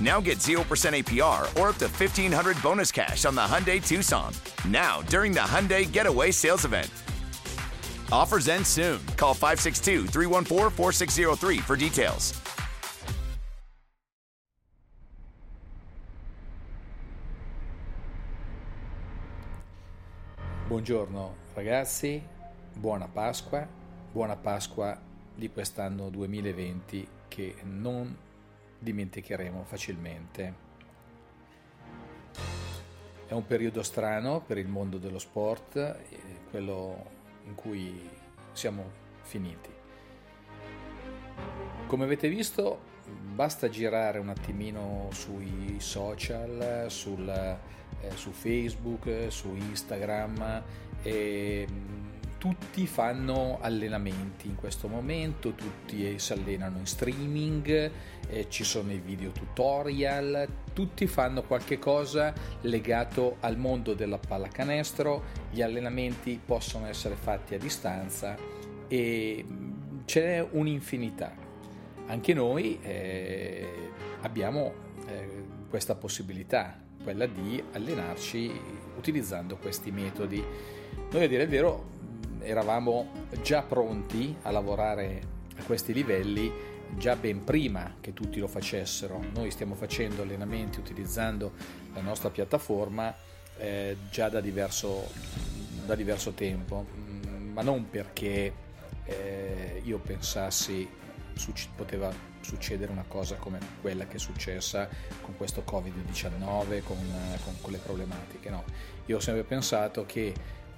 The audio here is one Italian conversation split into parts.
Now get 0% APR or up to 1500 bonus cash on the Hyundai Tucson. Now, during the Hyundai Getaway Sales Event. Offers end soon. Call 562 314 4603 for details. Buongiorno ragazzi, buona Pasqua, buona Pasqua di quest'anno 2020 che non dimenticheremo facilmente. È un periodo strano per il mondo dello sport, eh, quello in cui siamo finiti. Come avete visto, basta girare un attimino sui social, sul, eh, su Facebook, su Instagram e tutti fanno allenamenti in questo momento, tutti si allenano in streaming, eh, ci sono i video tutorial, tutti fanno qualche cosa legato al mondo della pallacanestro, gli allenamenti possono essere fatti a distanza e c'è un'infinità. Anche noi eh, abbiamo eh, questa possibilità, quella di allenarci utilizzando questi metodi. Noi a dire il vero eravamo già pronti a lavorare a questi livelli già ben prima che tutti lo facessero. Noi stiamo facendo allenamenti utilizzando la nostra piattaforma eh, già da diverso, da diverso, tempo, mm, ma non perché eh, io pensassi suc- poteva succedere una cosa come quella che è successa con questo Covid-19, con, con, con le problematiche. No, io ho sempre pensato che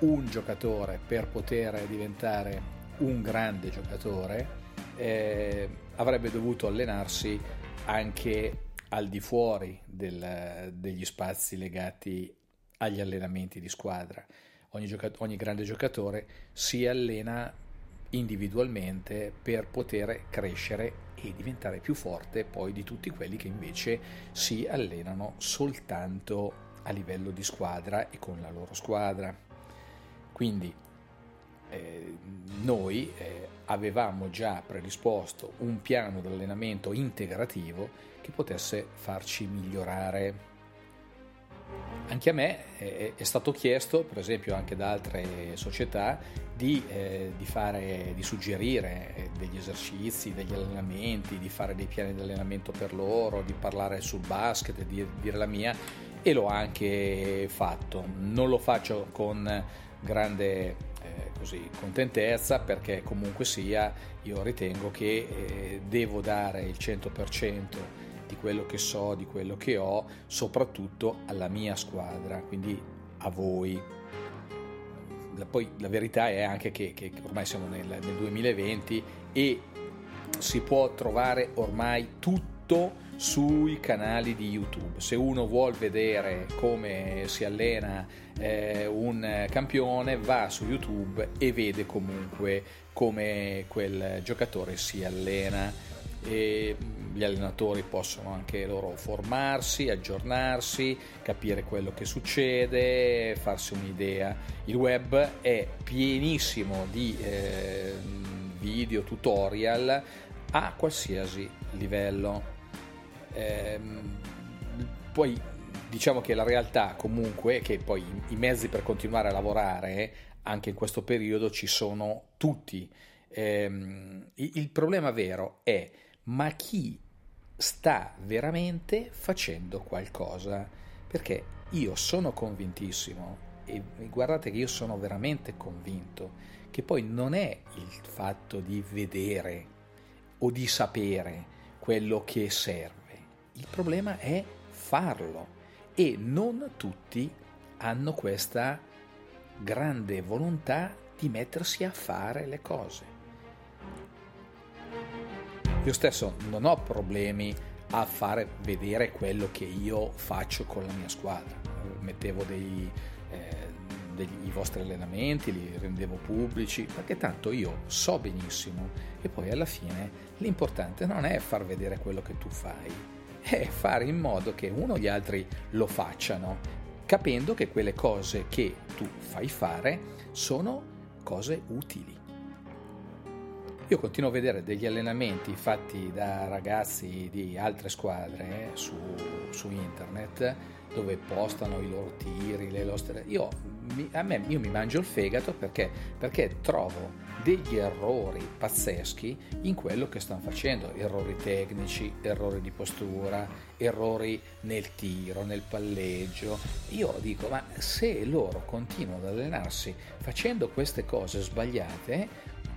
un giocatore per poter diventare un grande giocatore eh, avrebbe dovuto allenarsi anche al di fuori del, degli spazi legati agli allenamenti di squadra. Ogni, gioca- ogni grande giocatore si allena individualmente per poter crescere e diventare più forte poi di tutti quelli che invece si allenano soltanto a livello di squadra e con la loro squadra. Quindi eh, noi eh, avevamo già predisposto un piano di allenamento integrativo che potesse farci migliorare. Anche a me eh, è stato chiesto, per esempio anche da altre società, di, eh, di, fare, di suggerire eh, degli esercizi, degli allenamenti, di fare dei piani di allenamento per loro, di parlare sul basket, di dire la mia e l'ho anche fatto. Non lo faccio con grande eh, così, contentezza perché comunque sia io ritengo che eh, devo dare il 100% di quello che so, di quello che ho, soprattutto alla mia squadra, quindi a voi. La, poi la verità è anche che, che ormai siamo nel, nel 2020 e si può trovare ormai tutto sui canali di YouTube. Se uno vuole vedere come si allena eh, un campione, va su YouTube e vede comunque come quel giocatore si allena. E gli allenatori possono anche loro formarsi, aggiornarsi, capire quello che succede, farsi un'idea. Il web è pienissimo di eh, video, tutorial a qualsiasi livello. Ehm, poi diciamo che la realtà comunque è che poi i mezzi per continuare a lavorare anche in questo periodo ci sono tutti. Ehm, il problema vero è ma chi sta veramente facendo qualcosa? Perché io sono convintissimo e guardate che io sono veramente convinto che poi non è il fatto di vedere o di sapere quello che serve il problema è farlo e non tutti hanno questa grande volontà di mettersi a fare le cose. Io stesso non ho problemi a fare vedere quello che io faccio con la mia squadra. Mettevo dei, eh, degli, i vostri allenamenti, li rendevo pubblici, perché tanto io so benissimo e poi alla fine l'importante non è far vedere quello che tu fai, è fare in modo che uno o gli altri lo facciano, capendo che quelle cose che tu fai fare sono cose utili. Io continuo a vedere degli allenamenti fatti da ragazzi di altre squadre eh, su, su internet dove postano i loro tiri, le loro... Io, mi, a me, io mi mangio il fegato perché, perché trovo degli errori pazzeschi in quello che stanno facendo, errori tecnici, errori di postura, errori nel tiro, nel palleggio. Io dico, ma se loro continuano ad allenarsi facendo queste cose sbagliate,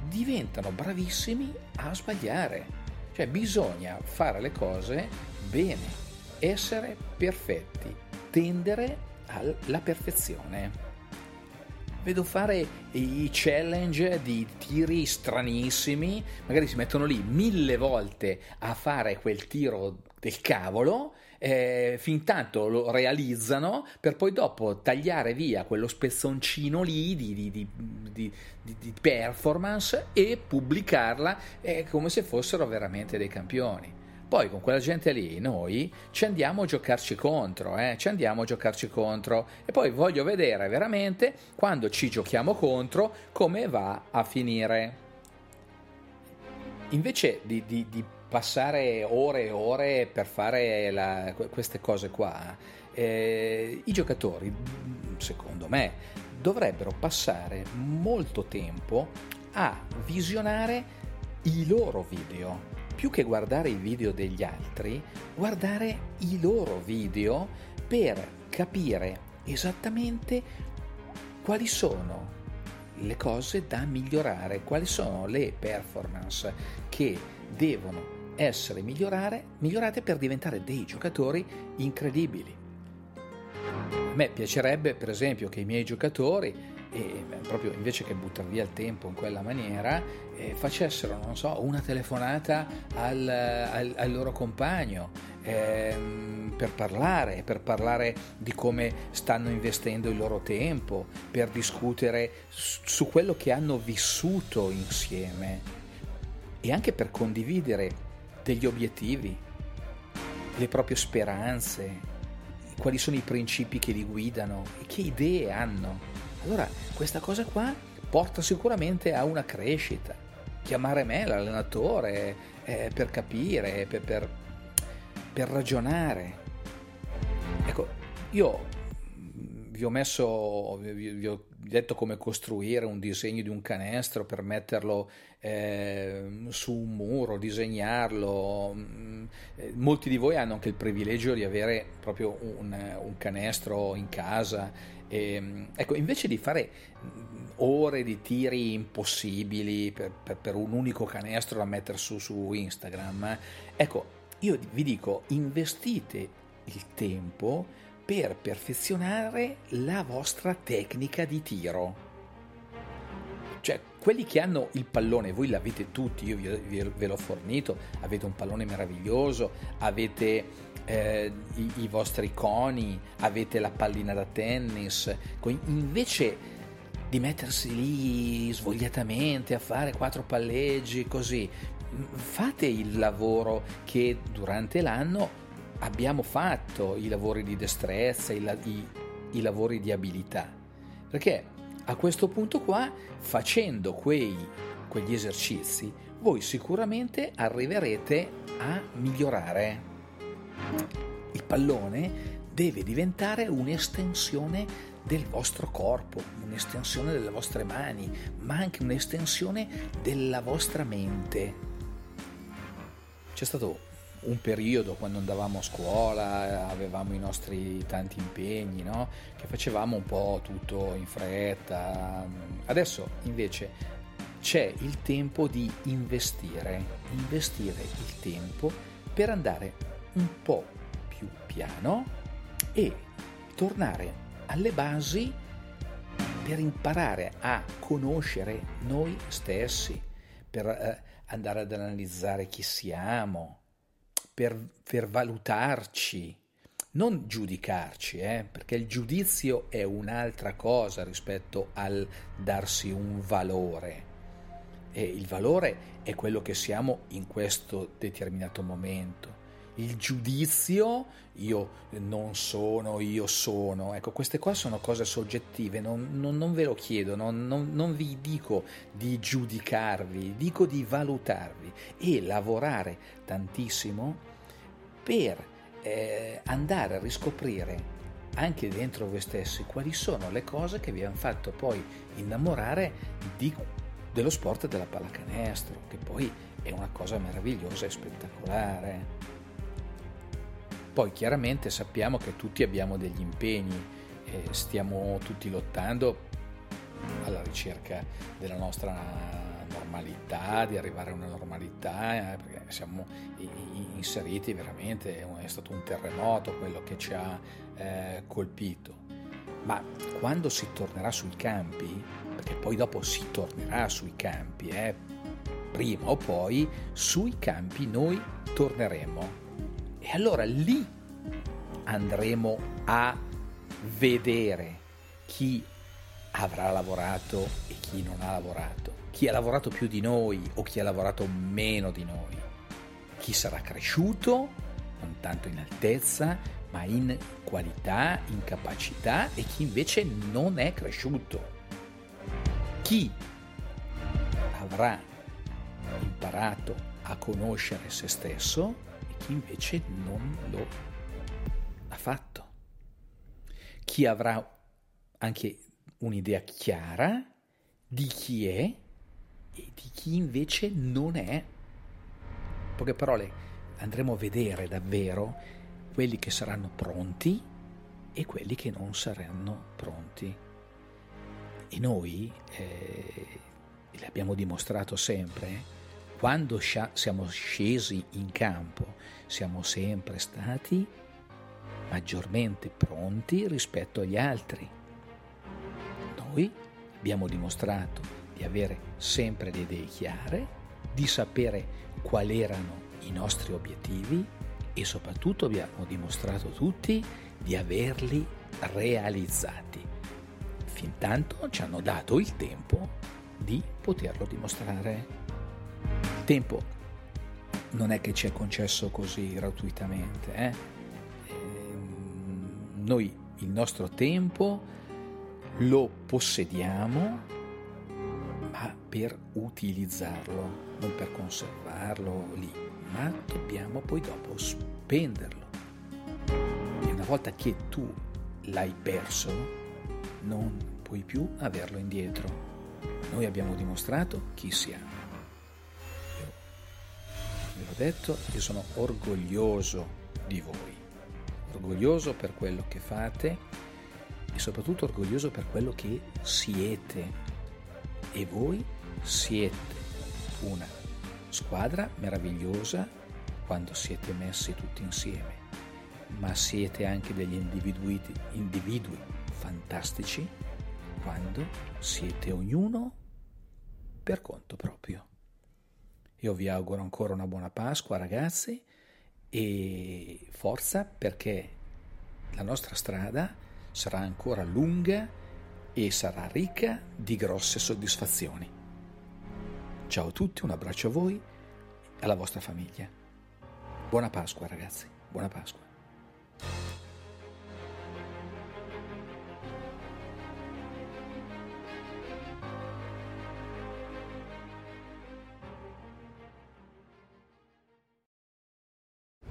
diventano bravissimi a sbagliare. Cioè bisogna fare le cose bene, essere perfetti, tendere alla perfezione. Vedo fare i challenge di tiri stranissimi, magari si mettono lì mille volte a fare quel tiro del cavolo eh, fin tanto lo realizzano per poi dopo tagliare via quello spezzoncino lì di, di, di, di performance e pubblicarla eh, come se fossero veramente dei campioni. Poi con quella gente lì noi ci andiamo a giocarci contro, eh? ci andiamo a giocarci contro e poi voglio vedere veramente quando ci giochiamo contro come va a finire. Invece di, di, di passare ore e ore per fare la, queste cose qua, eh, i giocatori, secondo me, dovrebbero passare molto tempo a visionare i loro video. Più che guardare i video degli altri, guardare i loro video per capire esattamente quali sono le cose da migliorare, quali sono le performance che devono essere migliorate per diventare dei giocatori incredibili. A me piacerebbe, per esempio, che i miei giocatori, e proprio invece che buttare via il tempo in quella maniera, eh, facessero, non so, una telefonata al, al, al loro compagno ehm, per parlare, per parlare di come stanno investendo il loro tempo, per discutere su quello che hanno vissuto insieme e anche per condividere degli obiettivi, le proprie speranze, quali sono i principi che li guidano e che idee hanno. Allora, questa cosa qua porta sicuramente a una crescita. Chiamare me, l'allenatore, eh, per capire, per, per, per ragionare. Ecco, io vi ho messo, vi ho detto come costruire un disegno di un canestro per metterlo eh, su un muro, disegnarlo. Mm, eh, molti di voi hanno anche il privilegio di avere proprio un, un canestro in casa. E, mm, ecco, invece di fare mm, ore di tiri impossibili per, per, per un unico canestro da mettere su, su Instagram, ecco, io vi dico, investite il tempo per perfezionare la vostra tecnica di tiro. Cioè, quelli che hanno il pallone, voi l'avete tutti, io ve l'ho fornito, avete un pallone meraviglioso, avete eh, i, i, vostri coni, avete la pallina da tennis, invece di mettersi lì svogliatamente a fare quattro palleggi così, fate il lavoro che durante l'anno abbiamo fatto i lavori di destrezza, i, i, i lavori di abilità. Perché a questo punto qua, facendo quei, quegli esercizi, voi sicuramente arriverete a migliorare. Il pallone deve diventare un'estensione del vostro corpo, un'estensione delle vostre mani, ma anche un'estensione della vostra mente. C'è stato un periodo quando andavamo a scuola, avevamo i nostri tanti impegni, no? che facevamo un po' tutto in fretta. Adesso invece c'è il tempo di investire, investire il tempo per andare un po' più piano e tornare alle basi per imparare a conoscere noi stessi, per eh, andare ad analizzare chi siamo, per, per valutarci, non giudicarci, eh, perché il giudizio è un'altra cosa rispetto al darsi un valore. E il valore è quello che siamo in questo determinato momento il giudizio, io non sono, io sono. Ecco, queste qua sono cose soggettive, non, non, non ve lo chiedo, non, non, vi dico di giudicarvi, dico di valutarvi e lavorare tantissimo per eh, andare a riscoprire anche dentro voi stessi quali sono le cose che vi hanno fatto poi innamorare di, dello sport della pallacanestro, che poi è una cosa meravigliosa e spettacolare. Poi chiaramente sappiamo che tutti abbiamo degli impegni, eh, stiamo tutti lottando alla ricerca della nostra normalità, di arrivare a una normalità, eh, perché siamo inseriti veramente, è stato un terremoto quello che ci ha eh, colpito. Ma quando si tornerà sui campi, perché poi dopo si tornerà sui campi, eh, prima o poi sui campi noi torneremo e allora lì andremo a vedere chi avrà lavorato e chi non ha lavorato, chi ha lavorato più di noi o chi ha lavorato meno di noi, chi sarà cresciuto, non tanto in altezza, ma in qualità, in capacità e chi invece non è cresciuto. Chi avrà imparato a conoscere se stesso invece non lo ha fatto. Chi avrà anche un'idea chiara di chi è e di chi invece non è. In poche parole, andremo a vedere davvero quelli che saranno pronti e quelli che non saranno pronti. E noi, eh, l'abbiamo dimostrato sempre, quando siamo scesi in campo siamo sempre stati maggiormente pronti rispetto agli altri. Noi abbiamo dimostrato di avere sempre le idee chiare, di sapere quali erano i nostri obiettivi e soprattutto abbiamo dimostrato tutti di averli realizzati. Fin tanto ci hanno dato il tempo di poterlo dimostrare tempo non è che ci è concesso così gratuitamente. Eh? Ehm, noi il nostro tempo lo possediamo, ma per utilizzarlo, non per conservarlo lì, ma dobbiamo poi dopo spenderlo. E una volta che tu l'hai perso, non puoi più averlo indietro. Noi abbiamo dimostrato chi siamo detto, io sono orgoglioso di voi, orgoglioso per quello che fate e soprattutto orgoglioso per quello che siete. E voi siete una squadra meravigliosa quando siete messi tutti insieme, ma siete anche degli individui, individui fantastici quando siete ognuno per conto proprio. Io vi auguro ancora una buona Pasqua ragazzi e forza perché la nostra strada sarà ancora lunga e sarà ricca di grosse soddisfazioni. Ciao a tutti, un abbraccio a voi e alla vostra famiglia. Buona Pasqua ragazzi, buona Pasqua.